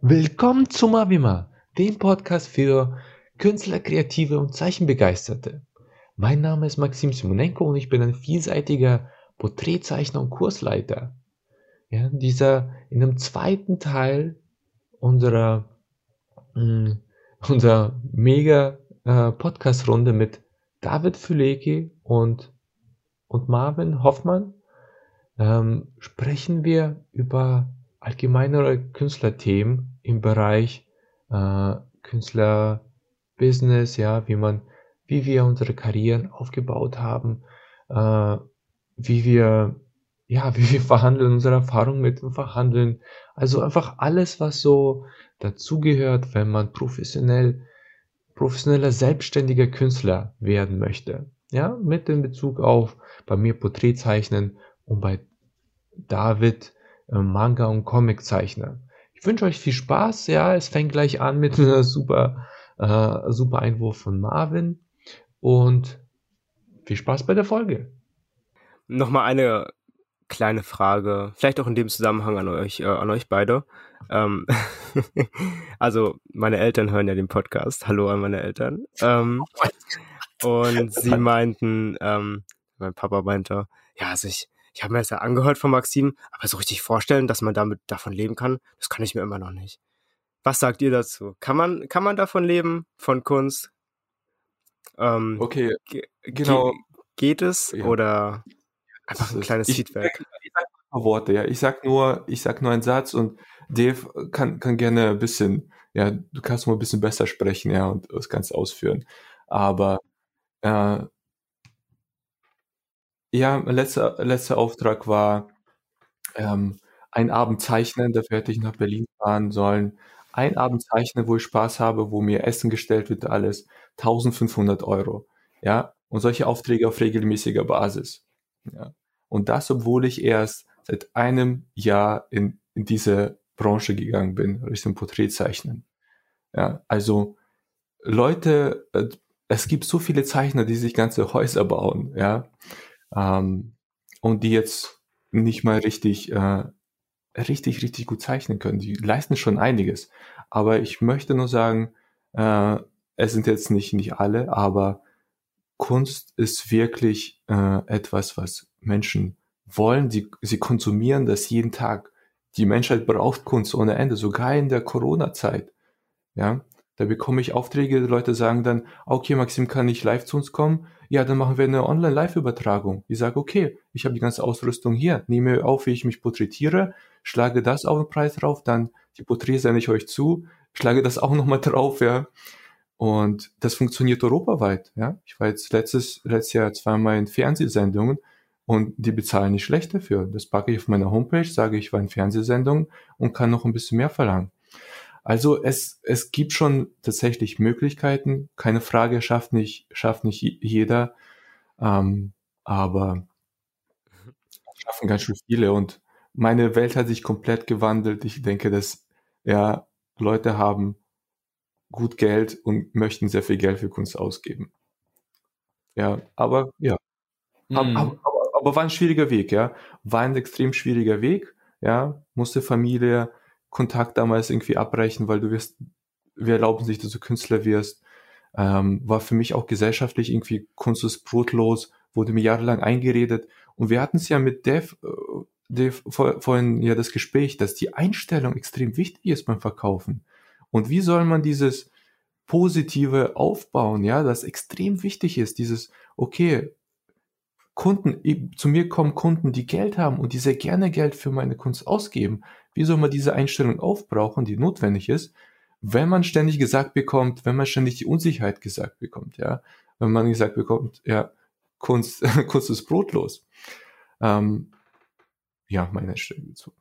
Willkommen zu Mavima, dem Podcast für Künstler, Kreative und Zeichenbegeisterte. Mein Name ist Maxim Simonenko und ich bin ein vielseitiger Porträtzeichner und Kursleiter. Ja, dieser in einem zweiten Teil unserer, mh, mm, unserer mega äh, Podcast-Runde mit David Füleki und, und Marvin Hoffmann ähm, sprechen wir über allgemeinere Künstlerthemen im Bereich äh, Künstlerbusiness, ja, wie man, wie wir unsere Karrieren aufgebaut haben, äh, wie wir, ja, wie wir verhandeln, unsere Erfahrungen mit dem Verhandeln. Also einfach alles, was so dazugehört, wenn man professionell, professioneller, selbstständiger Künstler werden möchte. Ja, mit dem Bezug auf bei mir Porträtzeichnen und bei David äh, Manga- und Comiczeichner. Ich wünsche euch viel Spaß. Ja, es fängt gleich an mit einer super, äh, super Einwurf von Marvin. Und viel Spaß bei der Folge. Nochmal eine kleine Frage, vielleicht auch in dem Zusammenhang an euch, äh, an euch beide. Ähm, also meine Eltern hören ja den Podcast. Hallo an meine Eltern. Ähm, und sie meinten, ähm, mein Papa meinte, ja, also ich, ich habe mir das ja angehört von Maxim, aber so richtig vorstellen, dass man damit davon leben kann, das kann ich mir immer noch nicht. Was sagt ihr dazu? Kann man, kann man davon leben, von Kunst? Ähm, okay, genau. geht es ja. oder einfach ein kleines Feedback? Ich, sag ein paar Worte, ja. Ich sag nur, ich sag nur einen Satz und Dave kann, kann gerne ein bisschen, ja, du kannst mal ein bisschen besser sprechen, ja, und das Ganze ausführen. Aber äh, ja, mein letzter, letzter Auftrag war ähm, ein Abend zeichnen, dafür hätte ich nach Berlin fahren sollen. Ein Abend zeichnen, wo ich Spaß habe, wo mir Essen gestellt wird, alles 1500 Euro. Ja, und solche Aufträge auf regelmäßiger Basis. Ja. Und das, obwohl ich erst seit einem Jahr in, in diese Branche gegangen bin, Richtung Porträtzeichnen. Ja, also Leute, äh, es gibt so viele Zeichner, die sich ganze Häuser bauen, ja ähm, und die jetzt nicht mal richtig, äh, richtig, richtig gut zeichnen können. Die leisten schon einiges. Aber ich möchte nur sagen, äh, es sind jetzt nicht, nicht alle, aber Kunst ist wirklich äh, etwas, was Menschen wollen. Sie, sie konsumieren das jeden Tag. Die Menschheit braucht Kunst ohne Ende, sogar in der Corona-Zeit. Ja, da bekomme ich Aufträge, Leute sagen dann, okay, Maxim kann nicht live zu uns kommen, ja, dann machen wir eine Online-Live-Übertragung. Ich sage, okay, ich habe die ganze Ausrüstung hier, nehme auf, wie ich mich porträtiere, schlage das auf den Preis drauf, dann die Porträts sende ich euch zu, schlage das auch nochmal drauf, ja. Und das funktioniert europaweit, ja. Ich war jetzt letztes, letztes Jahr zweimal in Fernsehsendungen und die bezahlen nicht schlecht dafür. Das packe ich auf meiner Homepage, sage ich war in Fernsehsendungen und kann noch ein bisschen mehr verlangen. Also es, es gibt schon tatsächlich Möglichkeiten. Keine Frage, schafft nicht, schafft nicht jeder. Ähm, aber schaffen ganz schön viele. Und meine Welt hat sich komplett gewandelt. Ich denke, dass ja, Leute haben gut Geld und möchten sehr viel Geld für Kunst ausgeben. Ja, aber ja. Mhm. Aber, aber, aber, war ein schwieriger Weg, ja. War ein extrem schwieriger Weg, ja. Musste Familie Kontakt damals irgendwie abbrechen, weil du wirst, wir erlauben sich, dass du Künstler wirst. Ähm, war für mich auch gesellschaftlich irgendwie Kunst ist brotlos, wurde mir jahrelang eingeredet. Und wir hatten es ja mit Dev, äh, Dev vor, vorhin ja das Gespräch, dass die Einstellung extrem wichtig ist beim Verkaufen. Und wie soll man dieses Positive aufbauen, ja, das extrem wichtig ist, dieses, okay, Kunden, zu mir kommen Kunden, die Geld haben und die sehr gerne Geld für meine Kunst ausgeben. Wie soll man diese Einstellung aufbrauchen, die notwendig ist, wenn man ständig gesagt bekommt, wenn man ständig die Unsicherheit gesagt bekommt, ja, wenn man gesagt bekommt, ja, Kunst, Kunst ist brotlos. Ähm, ja, meine Einstellung dazu.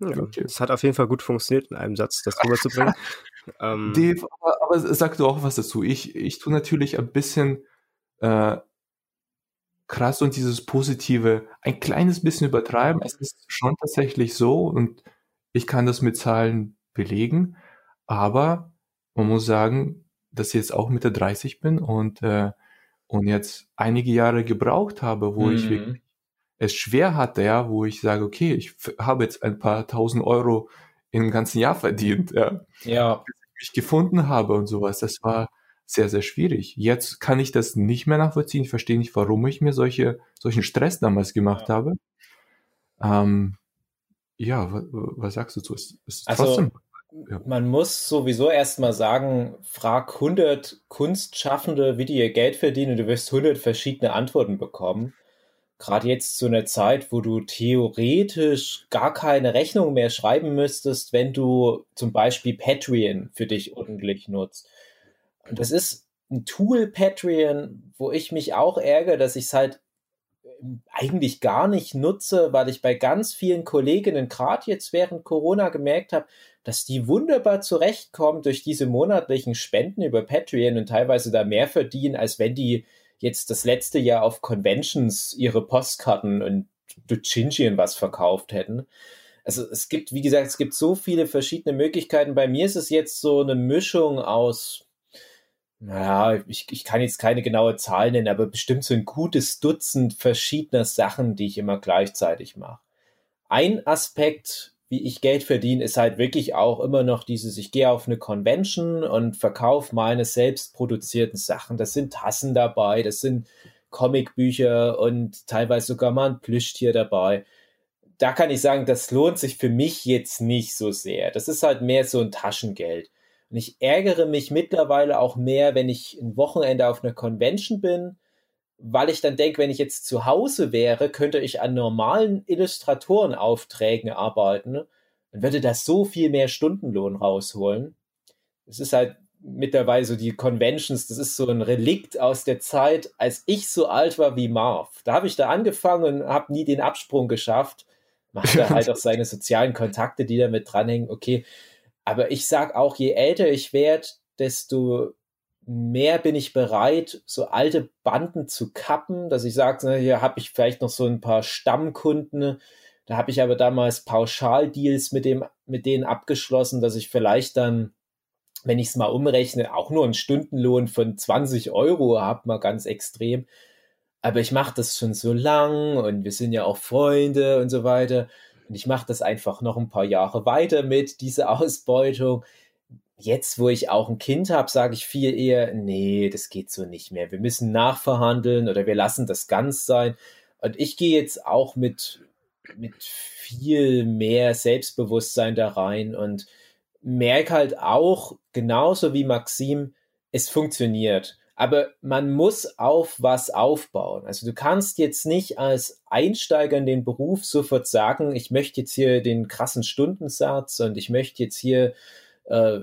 Ja, okay. Es hat auf jeden Fall gut funktioniert, in einem Satz das rüberzubringen. ähm, Dave, aber, aber sag du auch was dazu. Ich, ich tue natürlich ein bisschen äh, krass und dieses Positive ein kleines bisschen übertreiben. Es ist schon tatsächlich so und ich kann das mit Zahlen belegen, aber man muss sagen, dass ich jetzt auch Mitte 30 bin und, äh, und jetzt einige Jahre gebraucht habe, wo mhm. ich wirklich es schwer hatte, ja, wo ich sage, okay, ich habe jetzt ein paar tausend Euro in einem ganzen Jahr verdient, ja. Ja. Bis ich mich gefunden habe und sowas. Das war sehr, sehr schwierig. Jetzt kann ich das nicht mehr nachvollziehen. Ich verstehe nicht, warum ich mir solche, solchen Stress damals gemacht ja. habe. Ähm, ja, was, sagst du zu? Ist, ist also, trotzdem, ja. man muss sowieso erstmal sagen, frag 100 Kunstschaffende, wie die ihr Geld verdienen und du wirst 100 verschiedene Antworten bekommen. Gerade jetzt zu einer Zeit, wo du theoretisch gar keine Rechnung mehr schreiben müsstest, wenn du zum Beispiel Patreon für dich ordentlich nutzt. Und das ist ein Tool, Patreon, wo ich mich auch ärgere, dass ich es halt eigentlich gar nicht nutze, weil ich bei ganz vielen Kolleginnen, gerade jetzt während Corona, gemerkt habe, dass die wunderbar zurechtkommen durch diese monatlichen Spenden über Patreon und teilweise da mehr verdienen, als wenn die jetzt das letzte Jahr auf Conventions ihre Postkarten und Duchinchi was verkauft hätten. Also es gibt, wie gesagt, es gibt so viele verschiedene Möglichkeiten. Bei mir ist es jetzt so eine Mischung aus naja, ich, ich kann jetzt keine genaue Zahl nennen, aber bestimmt so ein gutes Dutzend verschiedener Sachen, die ich immer gleichzeitig mache. Ein Aspekt, wie ich Geld verdiene, ist halt wirklich auch immer noch dieses, ich gehe auf eine Convention und verkaufe meine selbst produzierten Sachen. Das sind Tassen dabei, das sind Comicbücher und teilweise sogar mal ein Plüschtier dabei. Da kann ich sagen, das lohnt sich für mich jetzt nicht so sehr. Das ist halt mehr so ein Taschengeld. Und ich ärgere mich mittlerweile auch mehr, wenn ich ein Wochenende auf einer Convention bin, weil ich dann denke, wenn ich jetzt zu Hause wäre, könnte ich an normalen Illustratorenaufträgen arbeiten und würde das so viel mehr Stundenlohn rausholen. Es ist halt mittlerweile so die Conventions, das ist so ein Relikt aus der Zeit, als ich so alt war wie Marv. Da habe ich da angefangen und habe nie den Absprung geschafft. Macht er halt auch seine sozialen Kontakte, die da mit dranhängen. Okay, aber ich sag auch, je älter ich werde, desto mehr bin ich bereit, so alte Banden zu kappen, dass ich sage, hier habe ich vielleicht noch so ein paar Stammkunden. Da habe ich aber damals Pauschaldeals mit, dem, mit denen abgeschlossen, dass ich vielleicht dann, wenn ich es mal umrechne, auch nur einen Stundenlohn von 20 Euro habe, mal ganz extrem. Aber ich mache das schon so lang und wir sind ja auch Freunde und so weiter. Und ich mache das einfach noch ein paar Jahre weiter mit, diese Ausbeutung. Jetzt, wo ich auch ein Kind habe, sage ich viel eher, nee, das geht so nicht mehr. Wir müssen nachverhandeln oder wir lassen das ganz sein. Und ich gehe jetzt auch mit, mit viel mehr Selbstbewusstsein da rein und merke halt auch, genauso wie Maxim, es funktioniert aber man muss auf was aufbauen. Also du kannst jetzt nicht als Einsteiger in den Beruf sofort sagen, ich möchte jetzt hier den krassen Stundensatz und ich möchte jetzt hier äh,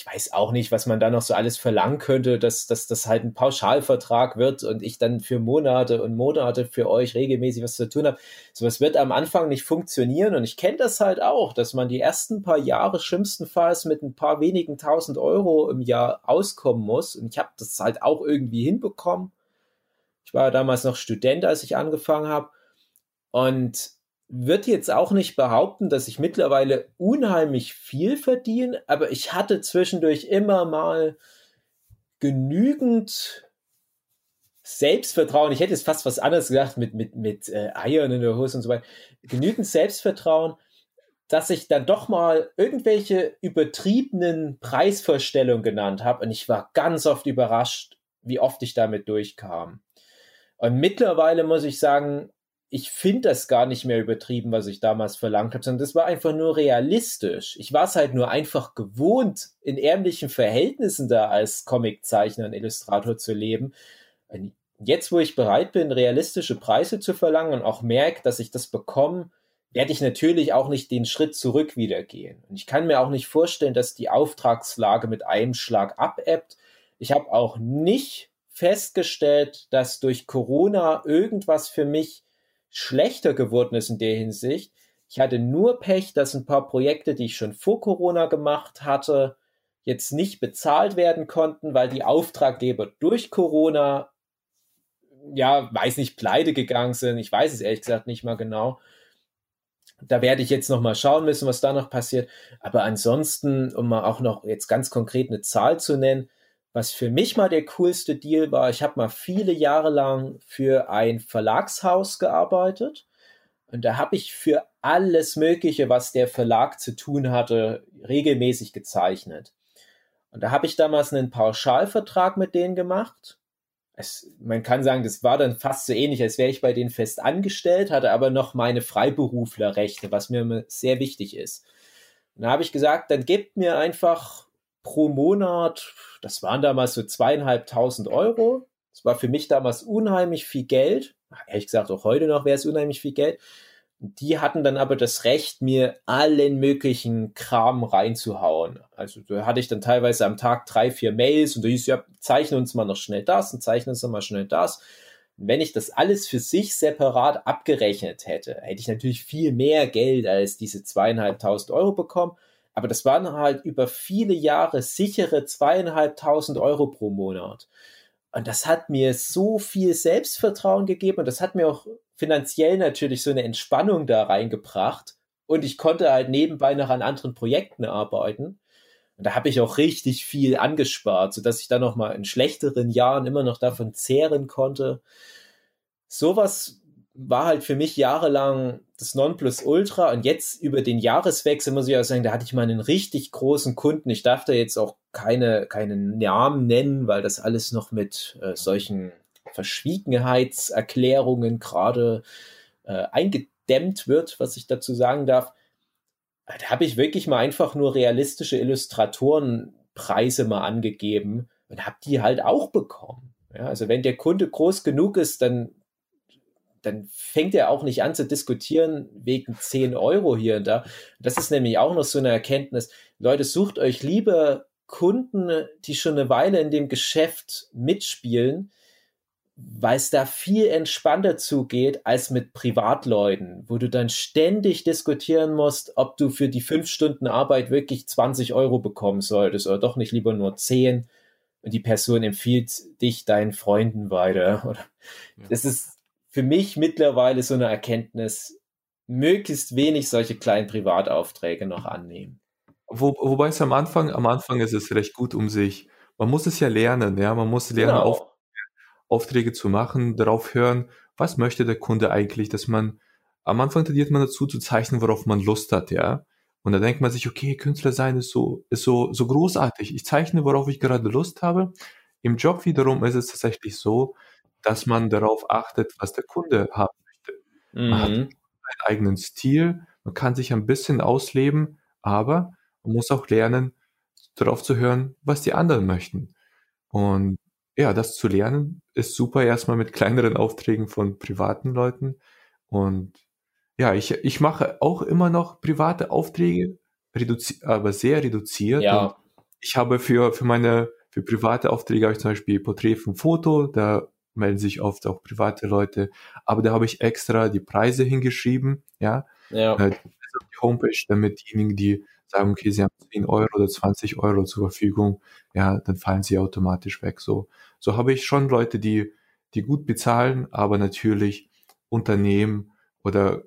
ich weiß auch nicht, was man da noch so alles verlangen könnte, dass, dass das halt ein Pauschalvertrag wird und ich dann für Monate und Monate für euch regelmäßig was zu tun habe. Sowas wird am Anfang nicht funktionieren und ich kenne das halt auch, dass man die ersten paar Jahre schlimmstenfalls mit ein paar wenigen tausend Euro im Jahr auskommen muss und ich habe das halt auch irgendwie hinbekommen. Ich war damals noch Student, als ich angefangen habe und würde jetzt auch nicht behaupten, dass ich mittlerweile unheimlich viel verdiene, aber ich hatte zwischendurch immer mal genügend Selbstvertrauen. Ich hätte jetzt fast was anderes gesagt mit, mit, mit äh, Eiern in der Hose und so weiter. Genügend Selbstvertrauen, dass ich dann doch mal irgendwelche übertriebenen Preisvorstellungen genannt habe. Und ich war ganz oft überrascht, wie oft ich damit durchkam. Und mittlerweile muss ich sagen, ich finde das gar nicht mehr übertrieben, was ich damals verlangt habe, sondern das war einfach nur realistisch. Ich war es halt nur einfach gewohnt, in ärmlichen Verhältnissen da als Comiczeichner und Illustrator zu leben. Jetzt, wo ich bereit bin, realistische Preise zu verlangen und auch merke, dass ich das bekomme, werde ich natürlich auch nicht den Schritt zurück wieder gehen. Und ich kann mir auch nicht vorstellen, dass die Auftragslage mit einem Schlag abebbt. Ich habe auch nicht festgestellt, dass durch Corona irgendwas für mich schlechter geworden ist in der Hinsicht. Ich hatte nur Pech, dass ein paar Projekte, die ich schon vor Corona gemacht hatte, jetzt nicht bezahlt werden konnten, weil die Auftraggeber durch Corona, ja, weiß nicht, pleite gegangen sind. Ich weiß es ehrlich gesagt nicht mal genau. Da werde ich jetzt noch mal schauen müssen, was da noch passiert. Aber ansonsten, um mal auch noch jetzt ganz konkret eine Zahl zu nennen, was für mich mal der coolste Deal war, ich habe mal viele Jahre lang für ein Verlagshaus gearbeitet und da habe ich für alles Mögliche, was der Verlag zu tun hatte, regelmäßig gezeichnet. Und da habe ich damals einen Pauschalvertrag mit denen gemacht. Es, man kann sagen, das war dann fast so ähnlich, als wäre ich bei denen fest angestellt, hatte aber noch meine Freiberuflerrechte, was mir sehr wichtig ist. Und da habe ich gesagt, dann gebt mir einfach pro Monat, das waren damals so zweieinhalbtausend Euro. Das war für mich damals unheimlich viel Geld. Ehrlich gesagt, auch heute noch wäre es unheimlich viel Geld. Die hatten dann aber das Recht, mir allen möglichen Kram reinzuhauen. Also da hatte ich dann teilweise am Tag drei, vier Mails und da hieß ja, zeichne uns mal noch schnell das und zeichne uns noch mal schnell das. Und wenn ich das alles für sich separat abgerechnet hätte, hätte ich natürlich viel mehr Geld als diese zweieinhalbtausend Euro bekommen. Aber das waren halt über viele Jahre sichere zweieinhalbtausend Euro pro Monat. Und das hat mir so viel Selbstvertrauen gegeben und das hat mir auch finanziell natürlich so eine Entspannung da reingebracht. Und ich konnte halt nebenbei noch an anderen Projekten arbeiten. Und da habe ich auch richtig viel angespart, sodass ich dann noch mal in schlechteren Jahren immer noch davon zehren konnte. Sowas war halt für mich jahrelang das Nonplusultra und jetzt über den Jahreswechsel muss ich auch sagen, da hatte ich mal einen richtig großen Kunden. Ich darf da jetzt auch keine, keine Namen nennen, weil das alles noch mit äh, solchen Verschwiegenheitserklärungen gerade äh, eingedämmt wird, was ich dazu sagen darf. Da habe ich wirklich mal einfach nur realistische Illustratorenpreise mal angegeben und habe die halt auch bekommen. Ja, also wenn der Kunde groß genug ist, dann dann fängt er auch nicht an zu diskutieren wegen 10 Euro hier und da. Das ist nämlich auch noch so eine Erkenntnis. Leute, sucht euch lieber Kunden, die schon eine Weile in dem Geschäft mitspielen, weil es da viel entspannter zugeht als mit Privatleuten, wo du dann ständig diskutieren musst, ob du für die fünf Stunden Arbeit wirklich 20 Euro bekommen solltest oder doch nicht lieber nur 10 und die Person empfiehlt dich deinen Freunden weiter. Ja. Das ist für mich mittlerweile so eine Erkenntnis, möglichst wenig solche kleinen Privataufträge noch annehmen. Wo, wobei es am Anfang, am Anfang ist es recht gut um sich. Man muss es ja lernen, ja, man muss lernen, genau. Auf, Aufträge zu machen, darauf hören, was möchte der Kunde eigentlich, dass man, am Anfang tendiert man dazu zu zeichnen, worauf man Lust hat, ja. Und dann denkt man sich, okay, Künstler sein ist so, ist so, so großartig. Ich zeichne, worauf ich gerade Lust habe. Im Job wiederum ist es tatsächlich so, dass man darauf achtet, was der Kunde haben möchte. Mhm. Man hat mhm. einen eigenen Stil, man kann sich ein bisschen ausleben, aber man muss auch lernen, darauf zu hören, was die anderen möchten. Und ja, das zu lernen ist super erstmal mit kleineren Aufträgen von privaten Leuten. Und ja, ich, ich mache auch immer noch private Aufträge, aber sehr reduziert. Ja. ich habe für, für meine, für private Aufträge habe ich zum Beispiel Porträt von Foto, da melden sich oft auch private Leute. Aber da habe ich extra die Preise hingeschrieben, ja. ja. Äh, die Homepage, damit diejenigen, die sagen, okay, sie haben 10 Euro oder 20 Euro zur Verfügung, ja, dann fallen sie automatisch weg. So, so habe ich schon Leute, die, die gut bezahlen, aber natürlich Unternehmen oder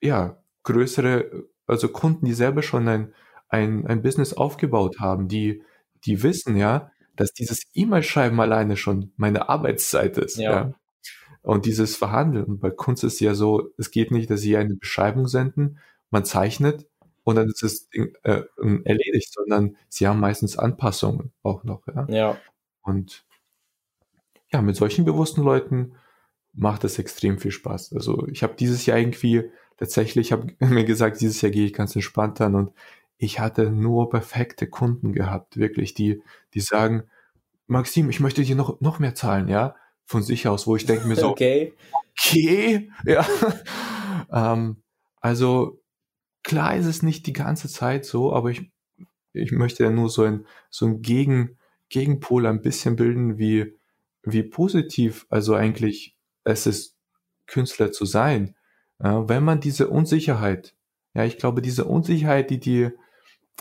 ja, größere, also Kunden, die selber schon ein, ein, ein Business aufgebaut haben, die, die wissen, ja, dass dieses E-Mail-Schreiben alleine schon meine Arbeitszeit ist. Ja. ja. Und dieses Verhandeln. Bei Kunst ist ja so, es geht nicht, dass sie eine Beschreibung senden, man zeichnet und dann ist es äh, erledigt, sondern sie haben meistens Anpassungen auch noch. Ja. ja. Und ja, mit solchen bewussten Leuten macht es extrem viel Spaß. Also ich habe dieses Jahr irgendwie tatsächlich, ich habe mir gesagt, dieses Jahr gehe ich ganz entspannt an und ich hatte nur perfekte Kunden gehabt, wirklich, die, die sagen, Maxim, ich möchte dir noch, noch mehr zahlen, ja, von sich aus, wo ich denke mir so, okay, okay, ja. ähm, also klar ist es nicht die ganze Zeit so, aber ich, ich möchte ja nur so ein, so ein Gegen, Gegenpol ein bisschen bilden, wie, wie positiv also eigentlich es ist, Künstler zu sein. Ja, wenn man diese Unsicherheit, ja, ich glaube, diese Unsicherheit, die die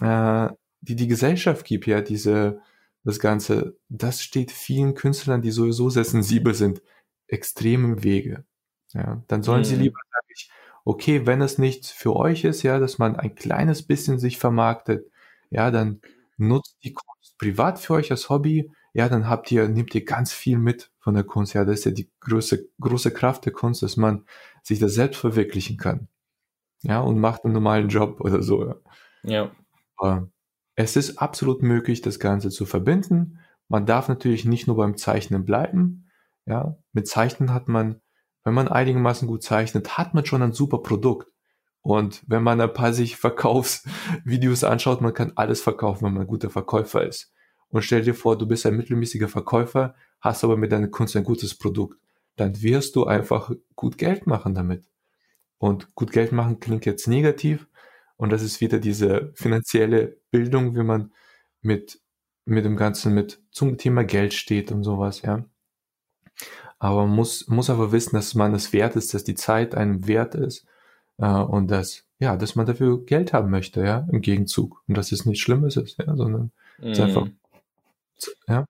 äh, die die Gesellschaft gibt, ja, diese, das Ganze, das steht vielen Künstlern, die sowieso sehr sensibel sind, extrem im Wege. Ja, dann sollen mhm. sie lieber, sag ich, okay, wenn es nicht für euch ist, ja, dass man ein kleines bisschen sich vermarktet, ja, dann nutzt die Kunst privat für euch als Hobby, ja, dann habt ihr, nehmt ihr ganz viel mit von der Kunst, ja, das ist ja die große, große Kraft der Kunst, dass man sich da selbst verwirklichen kann. ja, und macht einen normalen Job oder so. Ja. Ja. Aber es ist absolut möglich, das Ganze zu verbinden. Man darf natürlich nicht nur beim Zeichnen bleiben. Ja, mit Zeichnen hat man, wenn man einigermaßen gut zeichnet, hat man schon ein super Produkt. Und wenn man ein paar sich Verkaufsvideos anschaut, man kann alles verkaufen, wenn man ein guter Verkäufer ist. Und stell dir vor, du bist ein mittelmäßiger Verkäufer, hast aber mit deiner Kunst ein gutes Produkt. Dann wirst du einfach gut Geld machen damit. Und gut Geld machen klingt jetzt negativ. Und das ist wieder diese finanzielle Bildung, wie man mit, mit dem Ganzen mit zum Thema Geld steht und sowas, ja. Aber man muss, muss aber wissen, dass man es wert ist, dass die Zeit einem wert ist, äh, und dass, ja, dass man dafür Geld haben möchte, ja, im Gegenzug. Und dass es nichts Schlimmes ist, ja, sondern mm. es einfach, mhm. ja,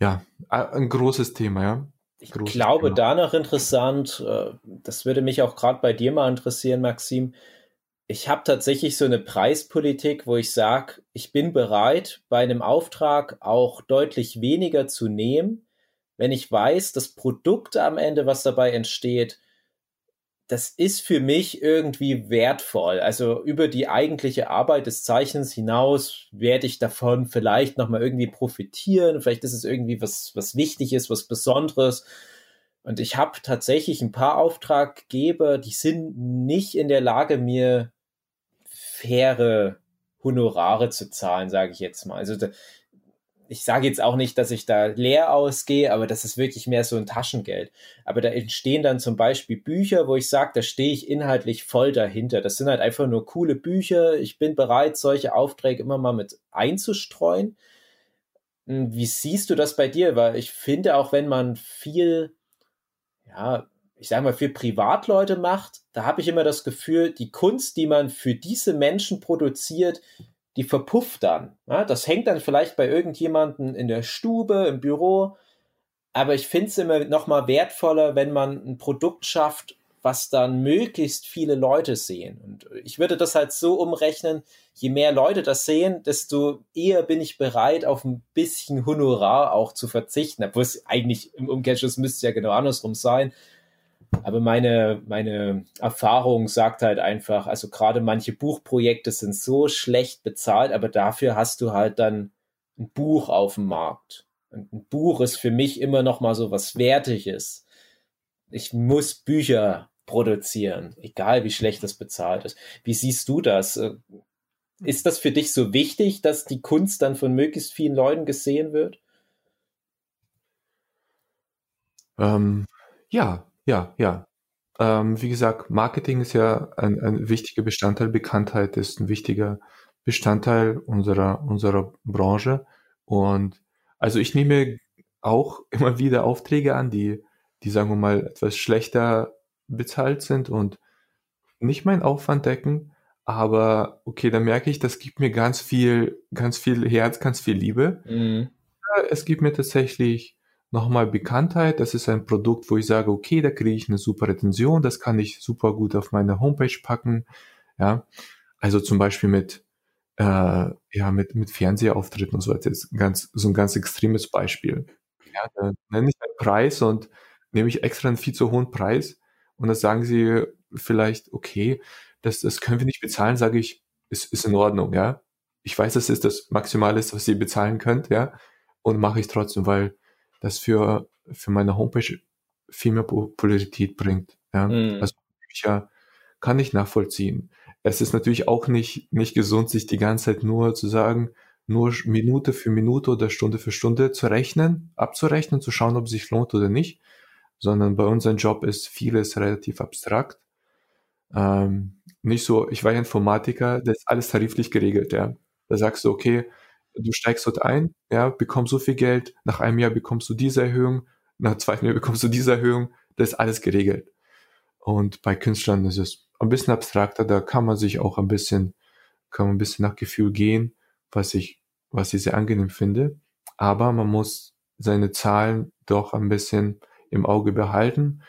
ja, ein großes Thema, ja. Ich glaube, Thema. da noch interessant, äh, das würde mich auch gerade bei dir mal interessieren, Maxim. Ich habe tatsächlich so eine Preispolitik, wo ich sage, ich bin bereit, bei einem Auftrag auch deutlich weniger zu nehmen, wenn ich weiß, das Produkt am Ende, was dabei entsteht, das ist für mich irgendwie wertvoll. Also über die eigentliche Arbeit des Zeichens hinaus werde ich davon vielleicht nochmal irgendwie profitieren. Vielleicht ist es irgendwie was, was Wichtiges, was Besonderes. Und ich habe tatsächlich ein paar Auftraggeber, die sind nicht in der Lage, mir faire Honorare zu zahlen, sage ich jetzt mal. Also ich sage jetzt auch nicht, dass ich da leer ausgehe, aber das ist wirklich mehr so ein Taschengeld. Aber da entstehen dann zum Beispiel Bücher, wo ich sage, da stehe ich inhaltlich voll dahinter. Das sind halt einfach nur coole Bücher. Ich bin bereit, solche Aufträge immer mal mit einzustreuen. Hm, wie siehst du das bei dir? Weil ich finde, auch wenn man viel, ja, ich sage mal, für Privatleute macht, da habe ich immer das Gefühl, die Kunst, die man für diese Menschen produziert, die verpufft dann. Ja, das hängt dann vielleicht bei irgendjemanden in der Stube, im Büro. Aber ich finde es immer noch mal wertvoller, wenn man ein Produkt schafft, was dann möglichst viele Leute sehen. Und ich würde das halt so umrechnen, je mehr Leute das sehen, desto eher bin ich bereit, auf ein bisschen Honorar auch zu verzichten. Obwohl es eigentlich im Umkehrschluss müsste ja genau andersrum sein. Aber meine, meine Erfahrung sagt halt einfach, also gerade manche Buchprojekte sind so schlecht bezahlt, aber dafür hast du halt dann ein Buch auf dem Markt. Und ein Buch ist für mich immer noch mal so was Wertiges. Ich muss Bücher produzieren, egal wie schlecht das bezahlt ist. Wie siehst du das? Ist das für dich so wichtig, dass die Kunst dann von möglichst vielen Leuten gesehen wird? Ähm, ja, ja, ja. Ähm, wie gesagt, Marketing ist ja ein, ein wichtiger Bestandteil, Bekanntheit ist ein wichtiger Bestandteil unserer, unserer Branche. Und also ich nehme auch immer wieder Aufträge an, die, die sagen wir mal etwas schlechter bezahlt sind und nicht meinen Aufwand decken. Aber okay, dann merke ich, das gibt mir ganz viel, ganz viel Herz, ganz viel Liebe. Mhm. Es gibt mir tatsächlich nochmal Bekanntheit. Das ist ein Produkt, wo ich sage, okay, da kriege ich eine super Retention, das kann ich super gut auf meine Homepage packen. Ja, also zum Beispiel mit äh, ja mit mit Fernsehauftritten und so weiter. Ist ganz so ein ganz extremes Beispiel. Ja, da nenne ich einen Preis und nehme ich extra einen viel zu hohen Preis und dann sagen sie vielleicht, okay, das das können wir nicht bezahlen, sage ich, ist ist in Ordnung, ja. Ich weiß, das ist das Maximale, was ihr bezahlen könnt, ja, und mache ich trotzdem, weil das für, für meine Homepage viel mehr Popularität bringt. Ja? Mhm. Also Bücher kann ich nachvollziehen. Es ist natürlich auch nicht, nicht gesund, sich die ganze Zeit nur zu sagen, nur Minute für Minute oder Stunde für Stunde zu rechnen, abzurechnen, zu schauen, ob es sich lohnt oder nicht, sondern bei unserem Job ist vieles relativ abstrakt. Ähm, nicht so, ich war ja Informatiker, das ist alles tariflich geregelt, ja. Da sagst du, okay, du steigst dort ein, ja, bekommst so viel Geld, nach einem Jahr bekommst du diese Erhöhung, nach zweiten Jahr bekommst du diese Erhöhung, das ist alles geregelt. Und bei Künstlern ist es ein bisschen abstrakter, da kann man sich auch ein bisschen, kann man ein bisschen nach Gefühl gehen, was ich, was ich sehr angenehm finde. Aber man muss seine Zahlen doch ein bisschen im Auge behalten.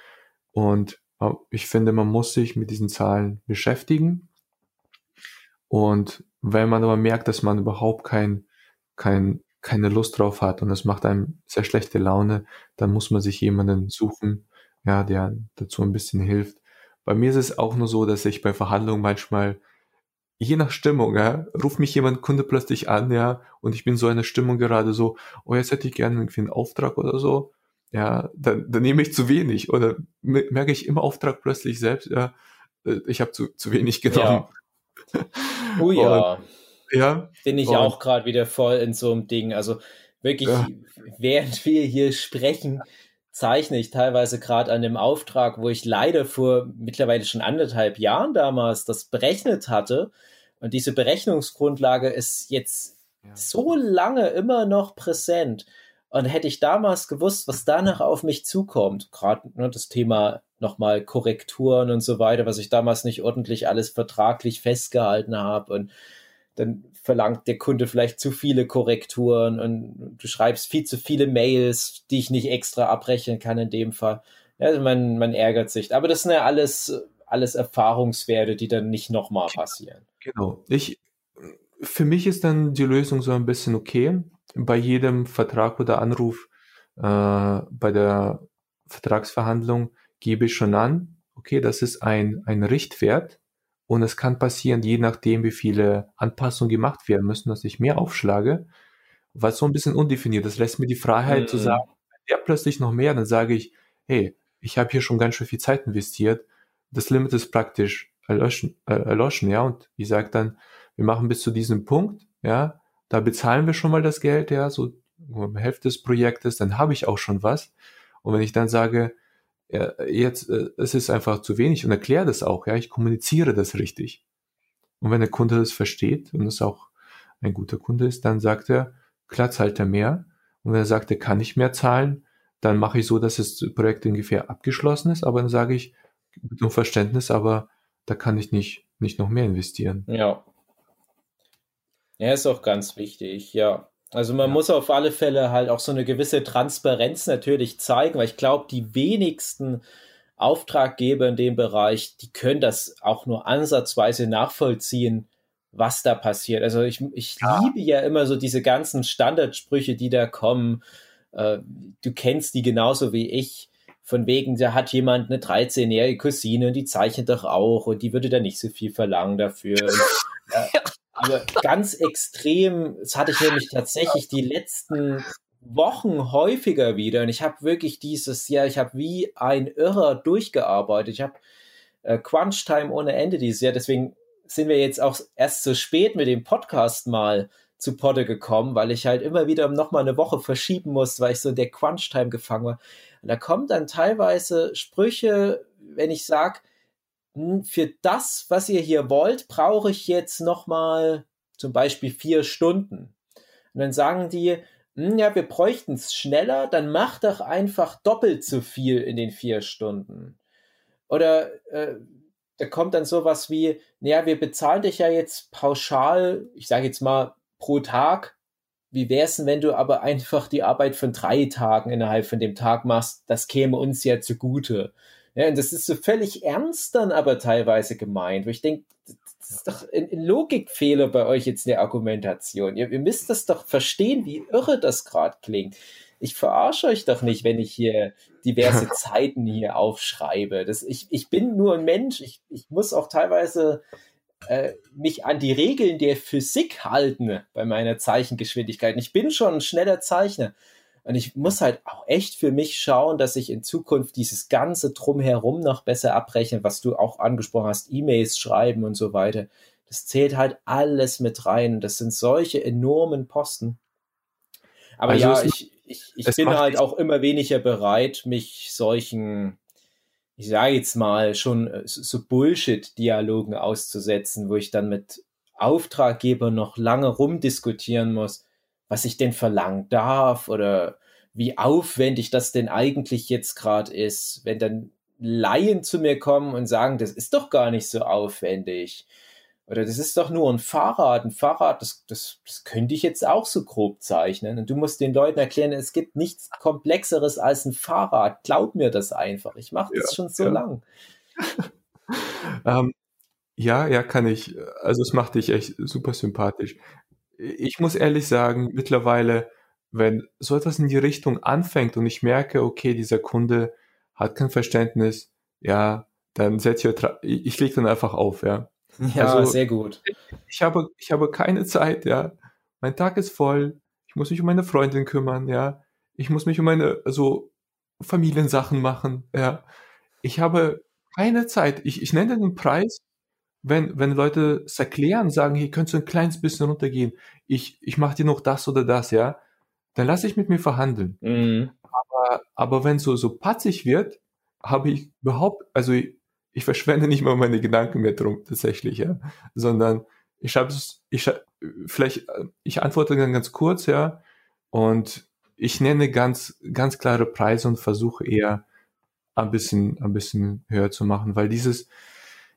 Und ich finde, man muss sich mit diesen Zahlen beschäftigen. Und wenn man aber merkt, dass man überhaupt kein kein, keine Lust drauf hat und es macht einem sehr schlechte Laune, dann muss man sich jemanden suchen, ja, der dazu ein bisschen hilft. bei mir ist es auch nur so, dass ich bei Verhandlungen manchmal je nach Stimmung, ja, ruft mich jemand Kunde plötzlich an, ja, und ich bin so in der Stimmung gerade so, oh, jetzt hätte ich gerne irgendwie einen Auftrag oder so, ja, dann, dann nehme ich zu wenig oder merke ich im Auftrag plötzlich selbst, ja, äh, ich habe zu, zu wenig genommen. Ja. Oh ja. Und, ja. Bin ich und, auch gerade wieder voll in so einem Ding. Also wirklich, ja. während wir hier sprechen, zeichne ich teilweise gerade an dem Auftrag, wo ich leider vor mittlerweile schon anderthalb Jahren damals das berechnet hatte. Und diese Berechnungsgrundlage ist jetzt ja. so lange immer noch präsent. Und hätte ich damals gewusst, was danach auf mich zukommt, gerade ne, das Thema nochmal Korrekturen und so weiter, was ich damals nicht ordentlich alles vertraglich festgehalten habe und dann verlangt der Kunde vielleicht zu viele Korrekturen und du schreibst viel zu viele Mails, die ich nicht extra abrechnen kann in dem Fall. Also man, man ärgert sich. Aber das sind ja alles, alles Erfahrungswerte, die dann nicht nochmal passieren. Genau. Ich, für mich ist dann die Lösung so ein bisschen okay. Bei jedem Vertrag oder Anruf äh, bei der Vertragsverhandlung gebe ich schon an, okay, das ist ein, ein Richtwert und es kann passieren, je nachdem, wie viele Anpassungen gemacht werden müssen, dass ich mehr aufschlage, was so ein bisschen undefiniert. Das lässt mir die Freiheit mhm. zu sagen, der plötzlich noch mehr, dann sage ich, hey, ich habe hier schon ganz schön viel Zeit investiert. Das Limit ist praktisch erlöschen, äh, erloschen, ja. Und ich sage dann, wir machen bis zu diesem Punkt, ja, da bezahlen wir schon mal das Geld, ja, so Hälfte des Projektes, dann habe ich auch schon was. Und wenn ich dann sage, ja, jetzt, äh, es ist einfach zu wenig und erkläre das auch, ja, ich kommuniziere das richtig. Und wenn der Kunde das versteht und es auch ein guter Kunde ist, dann sagt er, klar zahlt er mehr. Und wenn er sagt, er kann nicht mehr zahlen, dann mache ich so, dass das Projekt ungefähr abgeschlossen ist, aber dann sage ich, mit nur Verständnis, aber da kann ich nicht, nicht noch mehr investieren. Ja. Ja, ist auch ganz wichtig, ja. Also man ja. muss auf alle Fälle halt auch so eine gewisse Transparenz natürlich zeigen, weil ich glaube, die wenigsten Auftraggeber in dem Bereich, die können das auch nur ansatzweise nachvollziehen, was da passiert. Also ich, ich ja. liebe ja immer so diese ganzen Standardsprüche, die da kommen. Äh, du kennst die genauso wie ich. Von wegen, da hat jemand eine 13-jährige Cousine und die zeichnet doch auch und die würde da nicht so viel verlangen dafür. Und, äh, aber ganz extrem, das hatte ich nämlich tatsächlich die letzten Wochen häufiger wieder. Und ich habe wirklich dieses Jahr, ich habe wie ein Irrer durchgearbeitet. Ich habe äh, Crunch Time ohne Ende dieses Jahr. Deswegen sind wir jetzt auch erst so spät mit dem Podcast mal zu Potte gekommen, weil ich halt immer wieder noch mal eine Woche verschieben musste, weil ich so in der Crunch Time gefangen war. Und da kommen dann teilweise Sprüche, wenn ich sage, für das, was ihr hier wollt, brauche ich jetzt nochmal zum Beispiel vier Stunden. Und dann sagen die, hm, ja, wir bräuchten es schneller, dann mach doch einfach doppelt so viel in den vier Stunden. Oder äh, da kommt dann sowas wie, naja, wir bezahlen dich ja jetzt pauschal, ich sage jetzt mal pro Tag. Wie wär's denn, wenn du aber einfach die Arbeit von drei Tagen innerhalb von dem Tag machst? Das käme uns ja zugute. Ja, und das ist so völlig ernst dann aber teilweise gemeint, wo ich denke, das ist doch ein, Logikfehler bei euch jetzt in der Argumentation. Ihr, ihr müsst das doch verstehen, wie irre das gerade klingt. Ich verarsche euch doch nicht, wenn ich hier diverse Zeiten hier aufschreibe. Das, ich, ich bin nur ein Mensch. Ich, ich muss auch teilweise äh, mich an die Regeln der Physik halten bei meiner Zeichengeschwindigkeit. Ich bin schon ein schneller Zeichner. Und ich muss halt auch echt für mich schauen, dass ich in Zukunft dieses ganze Drumherum noch besser abrechne, was du auch angesprochen hast, E-Mails schreiben und so weiter. Das zählt halt alles mit rein. Das sind solche enormen Posten. Aber also ja, ich, ich, ich bin halt auch immer weniger bereit, mich solchen, ich sage jetzt mal, schon äh, so Bullshit-Dialogen auszusetzen, wo ich dann mit Auftraggebern noch lange rumdiskutieren muss was ich denn verlangen darf oder wie aufwendig das denn eigentlich jetzt gerade ist, wenn dann Laien zu mir kommen und sagen, das ist doch gar nicht so aufwendig. Oder das ist doch nur ein Fahrrad. Ein Fahrrad, das, das, das könnte ich jetzt auch so grob zeichnen. Und du musst den Leuten erklären, es gibt nichts Komplexeres als ein Fahrrad. Glaub mir das einfach. Ich mache das ja, schon so ja. lang. ähm, ja, ja, kann ich. Also es macht dich echt super sympathisch ich muss ehrlich sagen, mittlerweile, wenn so etwas in die Richtung anfängt und ich merke, okay, dieser Kunde hat kein Verständnis, ja, dann setze ich, ich lege dann einfach auf, ja. Ja, also, sehr gut. Ich habe, ich habe keine Zeit, ja. Mein Tag ist voll. Ich muss mich um meine Freundin kümmern, ja. Ich muss mich um meine, also, Familiensachen machen, ja. Ich habe keine Zeit. Ich, ich nenne den Preis, wenn, wenn Leute es erklären, sagen, hier könntest du ein kleines bisschen runtergehen. Ich, ich mache dir noch das oder das, ja. Dann lasse ich mit mir verhandeln. Mhm. Aber, aber wenn so, so patzig wird, habe ich überhaupt, also ich, ich verschwende nicht mal meine Gedanken mehr drum, tatsächlich, ja. Sondern ich habe es, ich, vielleicht, ich antworte dann ganz kurz, ja. Und ich nenne ganz, ganz klare Preise und versuche eher ein bisschen, ein bisschen höher zu machen, weil dieses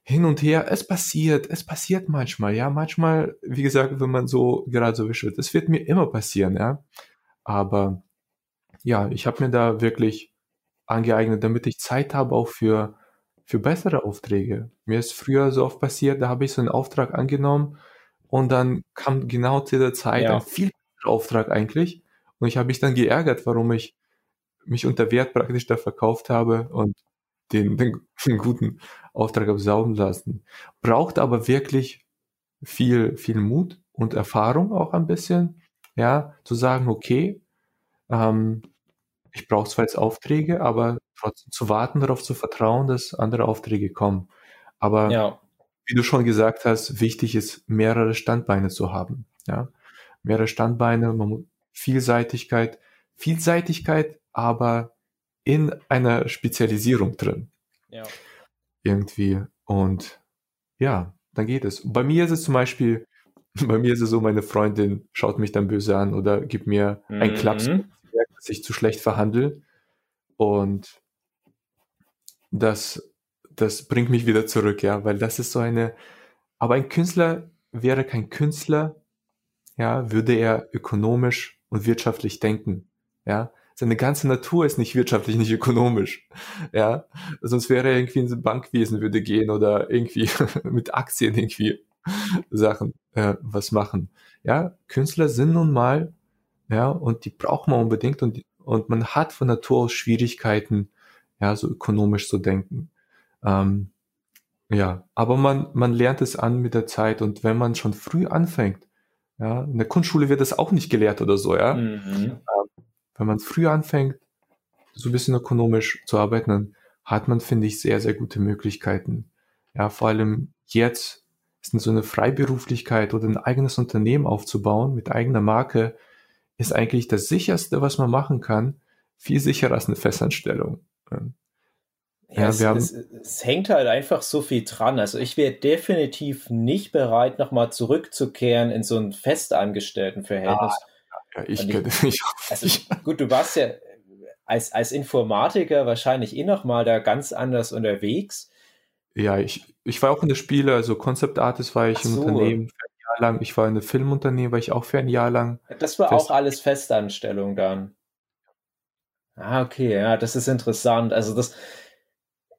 hin und her, es passiert, es passiert manchmal, ja. Manchmal, wie gesagt, wenn man so gerade so wischelt, es wird mir immer passieren, ja. Aber ja, ich habe mir da wirklich angeeignet, damit ich Zeit habe auch für, für bessere Aufträge. Mir ist früher so oft passiert, da habe ich so einen Auftrag angenommen und dann kam genau zu der Zeit ja. ein viel besserer Auftrag eigentlich. Und ich habe mich dann geärgert, warum ich mich unter Wert praktisch da verkauft habe und den, den, den guten Auftrag habe saugen lassen. Braucht aber wirklich viel, viel Mut und Erfahrung auch ein bisschen, ja, zu sagen, okay, ähm, ich brauche zwar jetzt Aufträge, aber trotzdem zu warten, darauf zu vertrauen, dass andere Aufträge kommen. Aber ja. wie du schon gesagt hast, wichtig ist, mehrere Standbeine zu haben. Ja? Mehrere Standbeine, Vielseitigkeit, Vielseitigkeit, aber in einer Spezialisierung drin. Ja. Irgendwie. Und ja, dann geht es. Bei mir ist es zum Beispiel, bei mir ist es so, meine Freundin schaut mich dann böse an oder gibt mir mhm. einen Klaps, dass ich zu schlecht verhandle. Und das, das bringt mich wieder zurück, ja, weil das ist so eine, aber ein Künstler wäre kein Künstler, ja, würde er ökonomisch und wirtschaftlich denken, ja. Seine ganze Natur ist nicht wirtschaftlich, nicht ökonomisch, ja. Sonst wäre er irgendwie ins Bankwesen würde gehen oder irgendwie mit Aktien irgendwie Sachen äh, was machen. Ja, Künstler sind nun mal, ja, und die braucht man unbedingt und, und man hat von Natur aus Schwierigkeiten, ja, so ökonomisch zu denken. Ähm, ja, aber man, man lernt es an mit der Zeit und wenn man schon früh anfängt, ja, in der Kunstschule wird das auch nicht gelehrt oder so, ja. Mhm. Wenn man früh anfängt, so ein bisschen ökonomisch zu arbeiten, dann hat man, finde ich, sehr, sehr gute Möglichkeiten. Ja, vor allem jetzt ist so eine Freiberuflichkeit oder ein eigenes Unternehmen aufzubauen mit eigener Marke, ist eigentlich das sicherste, was man machen kann. Viel sicherer als eine Festanstellung. Ja, es, haben, es, es, hängt halt einfach so viel dran. Also ich wäre definitiv nicht bereit, nochmal zurückzukehren in so ein Festangestelltenverhältnis. Ah, ja, ich, ich, ich, also, gut, du warst ja als, als Informatiker wahrscheinlich eh nochmal da ganz anders unterwegs. Ja, ich, ich war auch in der Spiele, also Concept Artist war ich Ach im so. Unternehmen für ein Jahr lang. Ich war in der Filmunternehmen, war ich auch für ein Jahr lang. Das war auch alles Festanstellung dann. Ah, okay, ja, das ist interessant. Also das,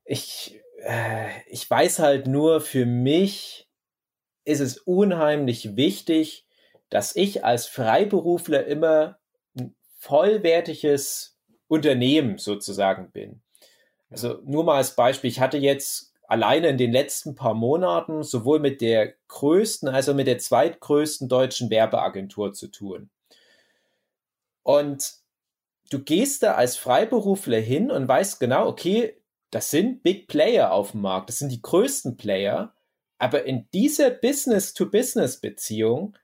ich, äh, ich weiß halt nur, für mich ist es unheimlich wichtig, dass ich als Freiberufler immer ein vollwertiges Unternehmen sozusagen bin. Also nur mal als Beispiel, ich hatte jetzt alleine in den letzten paar Monaten sowohl mit der größten als auch mit der zweitgrößten deutschen Werbeagentur zu tun. Und du gehst da als Freiberufler hin und weißt genau, okay, das sind Big Player auf dem Markt, das sind die größten Player, aber in dieser Business-to-Business-Beziehung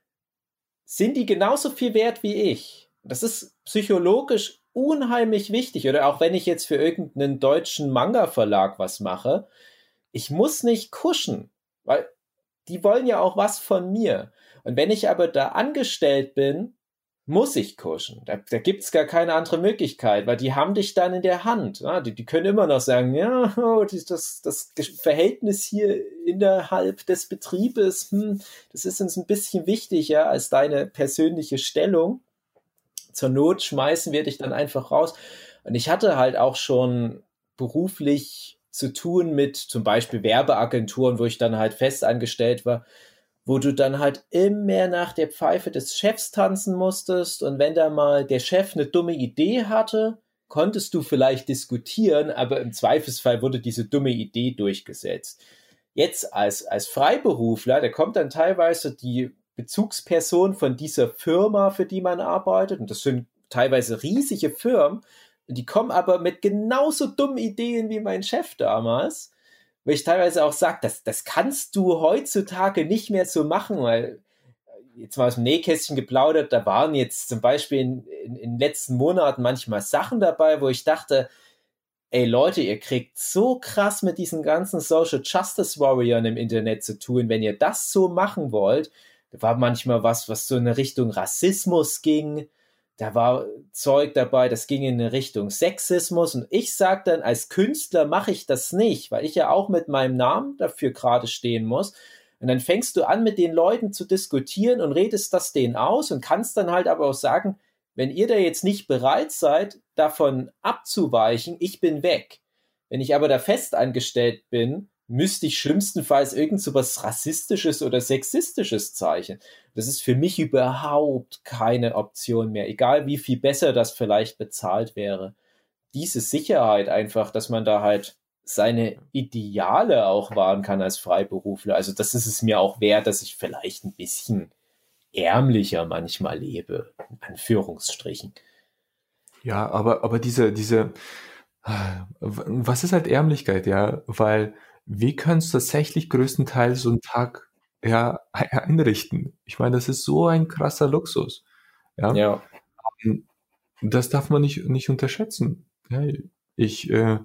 sind die genauso viel wert wie ich. Das ist psychologisch unheimlich wichtig. Oder auch wenn ich jetzt für irgendeinen deutschen Manga-Verlag was mache, ich muss nicht kuschen, weil die wollen ja auch was von mir. Und wenn ich aber da angestellt bin, muss ich kuschen. Da, da gibt es gar keine andere Möglichkeit, weil die haben dich dann in der Hand. Ja? Die, die können immer noch sagen, ja, oh, das, das Verhältnis hier innerhalb des Betriebes, hm, das ist uns ein bisschen wichtiger als deine persönliche Stellung. Zur Not schmeißen wir dich dann einfach raus. Und ich hatte halt auch schon beruflich zu tun mit zum Beispiel Werbeagenturen, wo ich dann halt fest angestellt war, wo du dann halt immer nach der Pfeife des Chefs tanzen musstest und wenn da mal der Chef eine dumme Idee hatte, konntest du vielleicht diskutieren, aber im Zweifelsfall wurde diese dumme Idee durchgesetzt. Jetzt als, als Freiberufler, da kommt dann teilweise die Bezugsperson von dieser Firma, für die man arbeitet, und das sind teilweise riesige Firmen, die kommen aber mit genauso dummen Ideen wie mein Chef damals, wo ich teilweise auch sage, das, das kannst du heutzutage nicht mehr so machen, weil jetzt mal aus dem Nähkästchen geplaudert, da waren jetzt zum Beispiel in, in, in den letzten Monaten manchmal Sachen dabei, wo ich dachte, ey Leute, ihr kriegt so krass mit diesen ganzen Social Justice Warriors im Internet zu tun, wenn ihr das so machen wollt. Da war manchmal was, was so in Richtung Rassismus ging. Da war Zeug dabei, das ging in eine Richtung Sexismus. Und ich sage dann, als Künstler mache ich das nicht, weil ich ja auch mit meinem Namen dafür gerade stehen muss. Und dann fängst du an, mit den Leuten zu diskutieren und redest das denen aus und kannst dann halt aber auch sagen, wenn ihr da jetzt nicht bereit seid, davon abzuweichen, ich bin weg. Wenn ich aber da fest angestellt bin, müsste ich schlimmstenfalls irgend so was Rassistisches oder Sexistisches zeichnen. Das ist für mich überhaupt keine Option mehr, egal wie viel besser das vielleicht bezahlt wäre. Diese Sicherheit einfach, dass man da halt seine Ideale auch wahren kann als Freiberufler. Also das ist es mir auch wert, dass ich vielleicht ein bisschen ärmlicher manchmal lebe, in Anführungsstrichen. Ja, aber, aber diese, diese, was ist halt Ärmlichkeit, ja? Weil wie kannst du tatsächlich größtenteils so einen Tag ja, einrichten? Ich meine, das ist so ein krasser Luxus. Ja. ja. Ähm, das darf man nicht, nicht unterschätzen. Ja, ich, äh,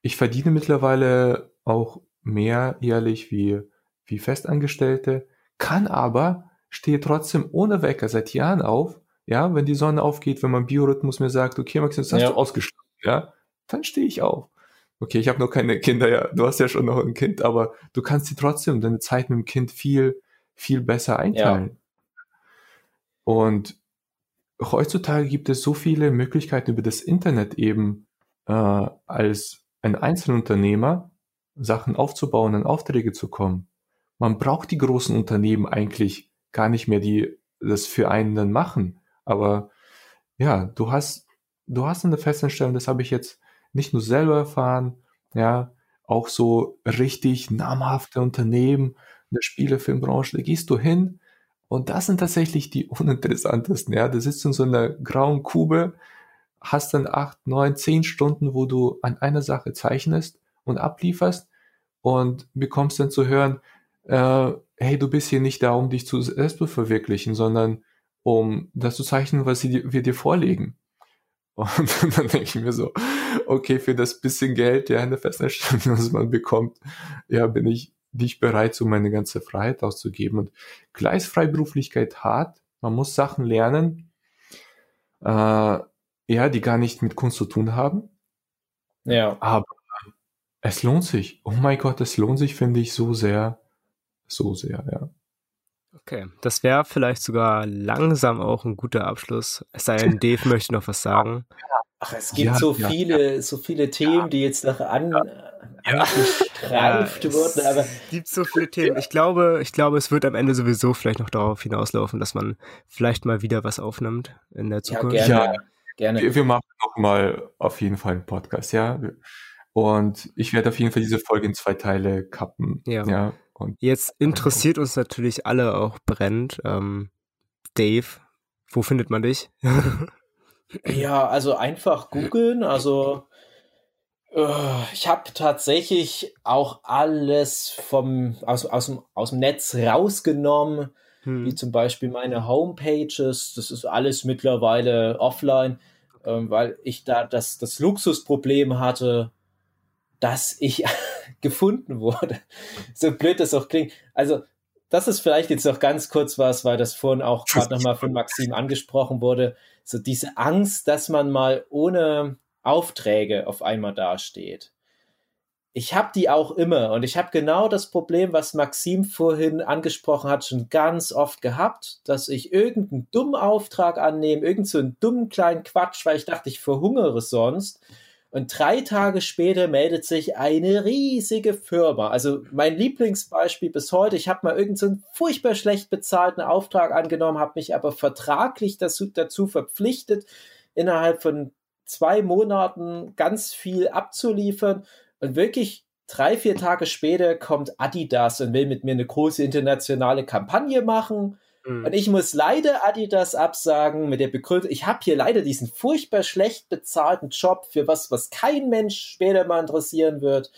ich verdiene mittlerweile auch mehr jährlich wie, wie Festangestellte, kann aber, stehe trotzdem ohne Wecker seit Jahren auf, ja, wenn die Sonne aufgeht, wenn mein Biorhythmus mir sagt, okay, Max, jetzt hast ja. du ausgeschlafen, ja, dann stehe ich auf. Okay, ich habe noch keine Kinder, ja, du hast ja schon noch ein Kind, aber du kannst dir trotzdem deine Zeit mit dem Kind viel, viel besser einteilen. Ja. Und heutzutage gibt es so viele Möglichkeiten über das Internet eben äh, als ein Einzelunternehmer Sachen aufzubauen, an Aufträge zu kommen. Man braucht die großen Unternehmen eigentlich gar nicht mehr, die das für einen dann machen. Aber ja, du hast, du hast eine Festanstellung, das habe ich jetzt nicht nur selber erfahren, ja, auch so richtig namhafte Unternehmen in der Spielefilmbranche, da gehst du hin und das sind tatsächlich die uninteressantesten, ja, da sitzt du in so einer grauen Kube, hast dann acht, neun, zehn Stunden, wo du an einer Sache zeichnest und ablieferst und bekommst dann zu hören, äh, hey, du bist hier nicht da, um dich zu selbst zu verwirklichen, sondern um das zu zeichnen, was wir dir vorlegen. Und dann denke ich mir so, okay, für das bisschen Geld, ja, eine Festanstellung, was man bekommt, ja, bin ich nicht bereit, so meine ganze Freiheit auszugeben. Und klar ist Freiberuflichkeit hart. Man muss Sachen lernen, äh, ja, die gar nicht mit Kunst zu tun haben. Ja. Aber es lohnt sich. Oh mein Gott, es lohnt sich, finde ich, so sehr. So sehr, ja. Okay, das wäre vielleicht sogar langsam auch ein guter Abschluss. Es sei denn, Dave möchte noch was sagen. Ach, es gibt ja, so ja, viele, ja. so viele Themen, die jetzt noch an, angestreift wurden, aber. Es gibt so viele Themen. Ich glaube, ich glaube, es wird am Ende sowieso vielleicht noch darauf hinauslaufen, dass man vielleicht mal wieder was aufnimmt in der Zukunft. Ja, gerne. gerne. Wir, wir machen noch mal auf jeden Fall einen Podcast, ja. Und ich werde auf jeden Fall diese Folge in zwei Teile kappen. Ja. ja. Und Jetzt interessiert uns natürlich alle auch brennend. Ähm, Dave, wo findet man dich? ja, also einfach googeln. Also uh, ich habe tatsächlich auch alles vom, aus, aus, dem, aus dem Netz rausgenommen, hm. wie zum Beispiel meine Homepages. Das ist alles mittlerweile offline, ähm, weil ich da das, das Luxusproblem hatte, dass ich gefunden wurde. So blöd das auch klingt. Also, das ist vielleicht jetzt noch ganz kurz was, weil das vorhin auch gerade nochmal von Maxim angesprochen wurde. So diese Angst, dass man mal ohne Aufträge auf einmal dasteht. Ich habe die auch immer und ich habe genau das Problem, was Maxim vorhin angesprochen hat, schon ganz oft gehabt, dass ich irgendeinen dummen Auftrag annehme, irgendeinen so dummen kleinen Quatsch, weil ich dachte, ich verhungere sonst und drei Tage später meldet sich eine riesige Firma. Also mein Lieblingsbeispiel bis heute, ich habe mal irgendeinen so furchtbar schlecht bezahlten Auftrag angenommen, habe mich aber vertraglich dazu, dazu verpflichtet, innerhalb von zwei Monaten ganz viel abzuliefern und wirklich drei, vier Tage später kommt Adidas und will mit mir eine große internationale Kampagne machen. Mhm. Und ich muss leider Adidas absagen mit der Begründung, ich habe hier leider diesen furchtbar schlecht bezahlten Job für was, was kein Mensch später mal interessieren wird.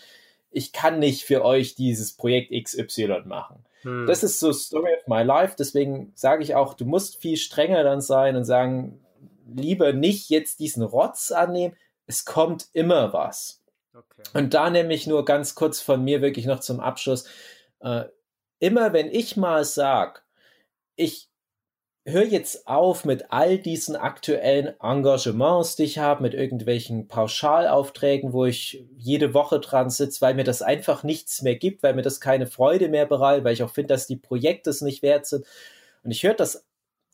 Ich kann nicht für euch dieses Projekt XY machen. Mhm. Das ist so Story of my life. Deswegen sage ich auch, du musst viel strenger dann sein und sagen, lieber nicht jetzt diesen Rotz annehmen. Es kommt immer was. Okay. Und da nämlich nur ganz kurz von mir wirklich noch zum Abschluss. Äh, immer wenn ich mal sage, ich höre jetzt auf mit all diesen aktuellen Engagements, die ich habe, mit irgendwelchen Pauschalaufträgen, wo ich jede Woche dran sitze, weil mir das einfach nichts mehr gibt, weil mir das keine Freude mehr bereitet, weil ich auch finde, dass die Projekte es nicht wert sind. Und ich höre das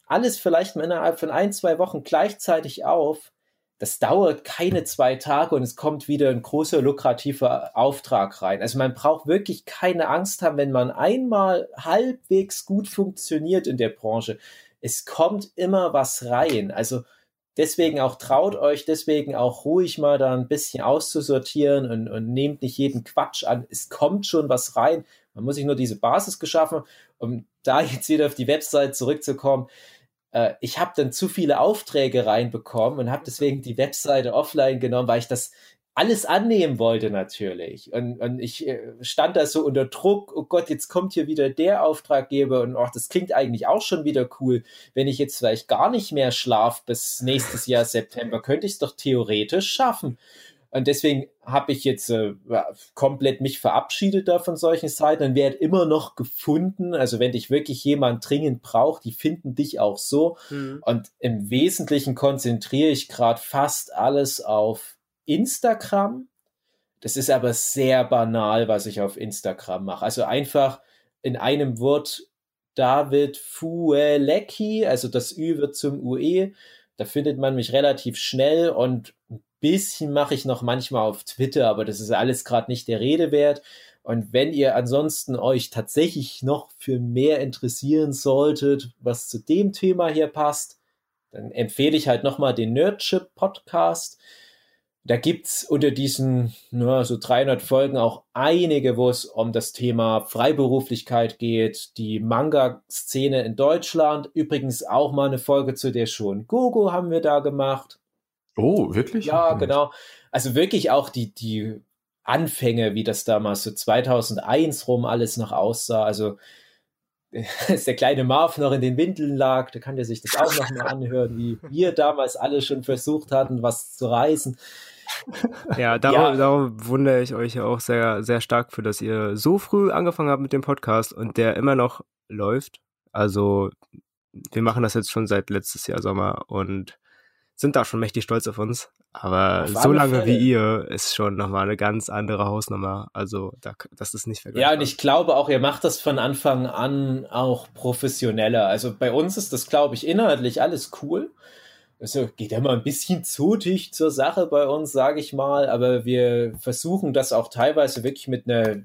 alles vielleicht innerhalb von ein, zwei Wochen gleichzeitig auf. Das dauert keine zwei Tage und es kommt wieder ein großer lukrativer Auftrag rein. Also man braucht wirklich keine Angst haben, wenn man einmal halbwegs gut funktioniert in der Branche. Es kommt immer was rein. Also deswegen auch traut euch, deswegen auch ruhig mal da ein bisschen auszusortieren und, und nehmt nicht jeden Quatsch an. Es kommt schon was rein. Man muss sich nur diese Basis geschaffen, um da jetzt wieder auf die Website zurückzukommen äh, ich habe dann zu viele Aufträge reinbekommen und habe deswegen die Webseite offline genommen, weil ich das alles annehmen wollte natürlich. Und, und ich äh, stand da so unter Druck, oh Gott, jetzt kommt hier wieder der Auftraggeber und ach, das klingt eigentlich auch schon wieder cool. Wenn ich jetzt vielleicht gar nicht mehr schlaf bis nächstes Jahr September, könnte ich es doch theoretisch schaffen. Und deswegen habe ich jetzt äh, komplett mich verabschiedet da von solchen Seiten und werde immer noch gefunden. Also wenn dich wirklich jemand dringend braucht, die finden dich auch so. Mhm. Und im Wesentlichen konzentriere ich gerade fast alles auf Instagram. Das ist aber sehr banal, was ich auf Instagram mache. Also einfach in einem Wort David Fuelecki, also das Ü wird zum UE. Da findet man mich relativ schnell und ein bisschen mache ich noch manchmal auf Twitter, aber das ist alles gerade nicht der Rede wert. Und wenn ihr ansonsten euch tatsächlich noch für mehr interessieren solltet, was zu dem Thema hier passt, dann empfehle ich halt nochmal den Nerdship Podcast. Da gibt's unter diesen na, so 300 Folgen auch einige, wo es um das Thema Freiberuflichkeit geht, die Manga-Szene in Deutschland. Übrigens auch mal eine Folge zu der schon Gogo haben wir da gemacht. Oh, wirklich? Ja, okay. genau. Also wirklich auch die, die Anfänge, wie das damals so 2001 rum alles noch aussah. Also als der kleine Marv noch in den Windeln lag, da kann der sich das auch noch mal anhören, wie wir damals alle schon versucht hatten, was zu reißen. Ja, darum, ja. darum wundere ich euch auch sehr, sehr stark für, dass ihr so früh angefangen habt mit dem Podcast und der immer noch läuft. Also, wir machen das jetzt schon seit letztes Jahr Sommer und sind da schon mächtig stolz auf uns. Aber auf so lange Fälle. wie ihr ist schon nochmal eine ganz andere Hausnummer. Also da, das ist nicht vergleichbar. Ja, und ich glaube auch, ihr macht das von Anfang an auch professioneller. Also bei uns ist das, glaube ich, inhaltlich alles cool. Also geht immer ein bisschen zu dicht zur Sache bei uns, sage ich mal, aber wir versuchen das auch teilweise wirklich mit einer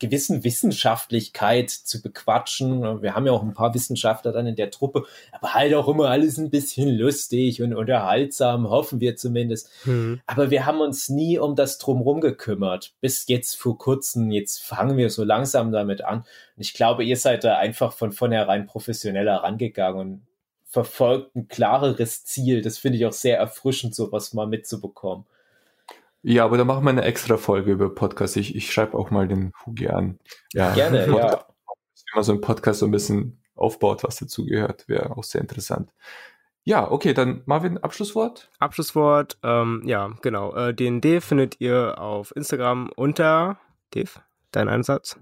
gewissen Wissenschaftlichkeit zu bequatschen. Wir haben ja auch ein paar Wissenschaftler dann in der Truppe, aber halt auch immer alles ein bisschen lustig und unterhaltsam, hoffen wir zumindest. Mhm. Aber wir haben uns nie um das Drumherum gekümmert. Bis jetzt vor kurzem, jetzt fangen wir so langsam damit an. Und ich glaube, ihr seid da einfach von vornherein professioneller rangegangen und verfolgt ein klareres Ziel. Das finde ich auch sehr erfrischend, sowas mal mitzubekommen. Ja, aber da machen wir eine extra Folge über Podcast. Ich, ich schreibe auch mal den Hugi an. Ja, gerne, Podcast, ja. Wenn man so ein Podcast so ein bisschen aufbaut, was dazugehört, wäre auch sehr interessant. Ja, okay, dann Marvin, Abschlusswort? Abschlusswort, ähm, ja, genau. Äh, den Dave findet ihr auf Instagram unter Dave, dein Einsatz?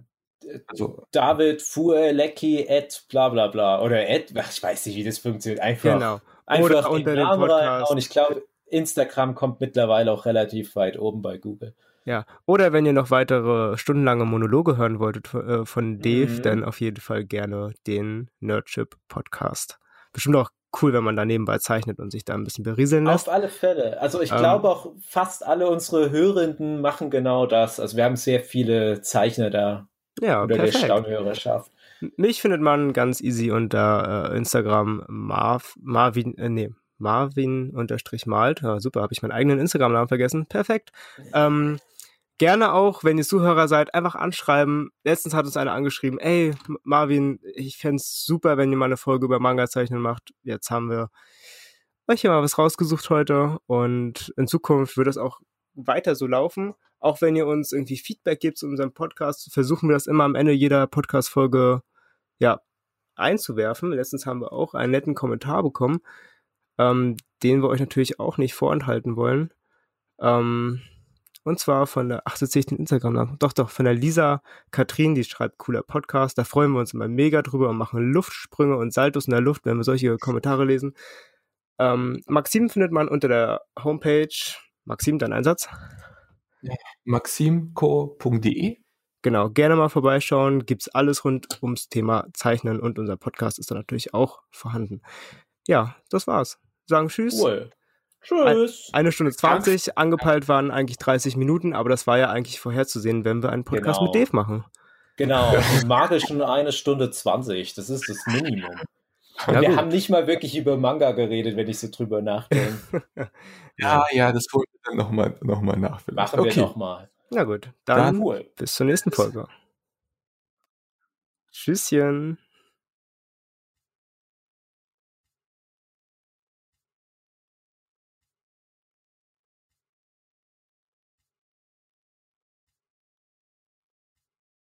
Also, David Fuelecki at bla bla bla oder at, ich weiß nicht, wie das funktioniert. Einfach, genau. einfach oder unter den Namen rein. Und ich glaube, Instagram kommt mittlerweile auch relativ weit oben bei Google. Ja, oder wenn ihr noch weitere stundenlange Monologe hören wolltet äh, von Dave, mhm. dann auf jeden Fall gerne den Nerdship Podcast. Bestimmt auch cool, wenn man da nebenbei zeichnet und sich da ein bisschen berieseln lässt. Auf alle Fälle. Also ich ähm, glaube auch fast alle unsere Hörenden machen genau das. Also wir haben sehr viele Zeichner da. Ja, oder perfekt. der Stammhörerschaft. Mich findet man ganz easy unter äh, Instagram Marv, Marvin, äh, nee, Marvin-malt. Ja, super, habe ich meinen eigenen Instagram-Namen vergessen. Perfekt. Ähm, gerne auch, wenn ihr Zuhörer seid, einfach anschreiben. Letztens hat uns einer angeschrieben, ey, Marvin, ich fände super, wenn ihr mal eine Folge über Manga-Zeichnen macht. Jetzt haben wir euch hier mal was rausgesucht heute und in Zukunft wird das auch weiter so laufen. Auch wenn ihr uns irgendwie Feedback gibt zu unserem Podcast, versuchen wir das immer am Ende jeder Podcast-Folge, ja, einzuwerfen. Letztens haben wir auch einen netten Kommentar bekommen, ähm, den wir euch natürlich auch nicht vorenthalten wollen. Ähm, und zwar von der, ach, jetzt sehe ich den Instagram-Namen. Doch, doch, von der Lisa Katrin, die schreibt cooler Podcast. Da freuen wir uns immer mega drüber und machen Luftsprünge und Saltos in der Luft, wenn wir solche Kommentare lesen. Ähm, Maxim findet man unter der Homepage. Maxim, dein Einsatz? maximco.de Genau, gerne mal vorbeischauen. Gibt's alles rund ums Thema Zeichnen und unser Podcast ist da natürlich auch vorhanden. Ja, das war's. Sagen Tschüss. Cool. Tschüss. Eine Stunde 20, angepeilt waren eigentlich 30 Minuten, aber das war ja eigentlich vorherzusehen, wenn wir einen Podcast Genau. mit Dave machen. Genau, die magischen eine Stunde 20. Das ist das Minimum. Und Ja, wir gut. haben nicht mal wirklich über Manga geredet, wenn ich so drüber nachdenke. Ja, ja, das holen wir dann nochmal noch mal nach. vielleicht. Machen wir okay. nochmal. Na gut, dann Dann- Cool. bis zur nächsten Folge. Tschüsschen.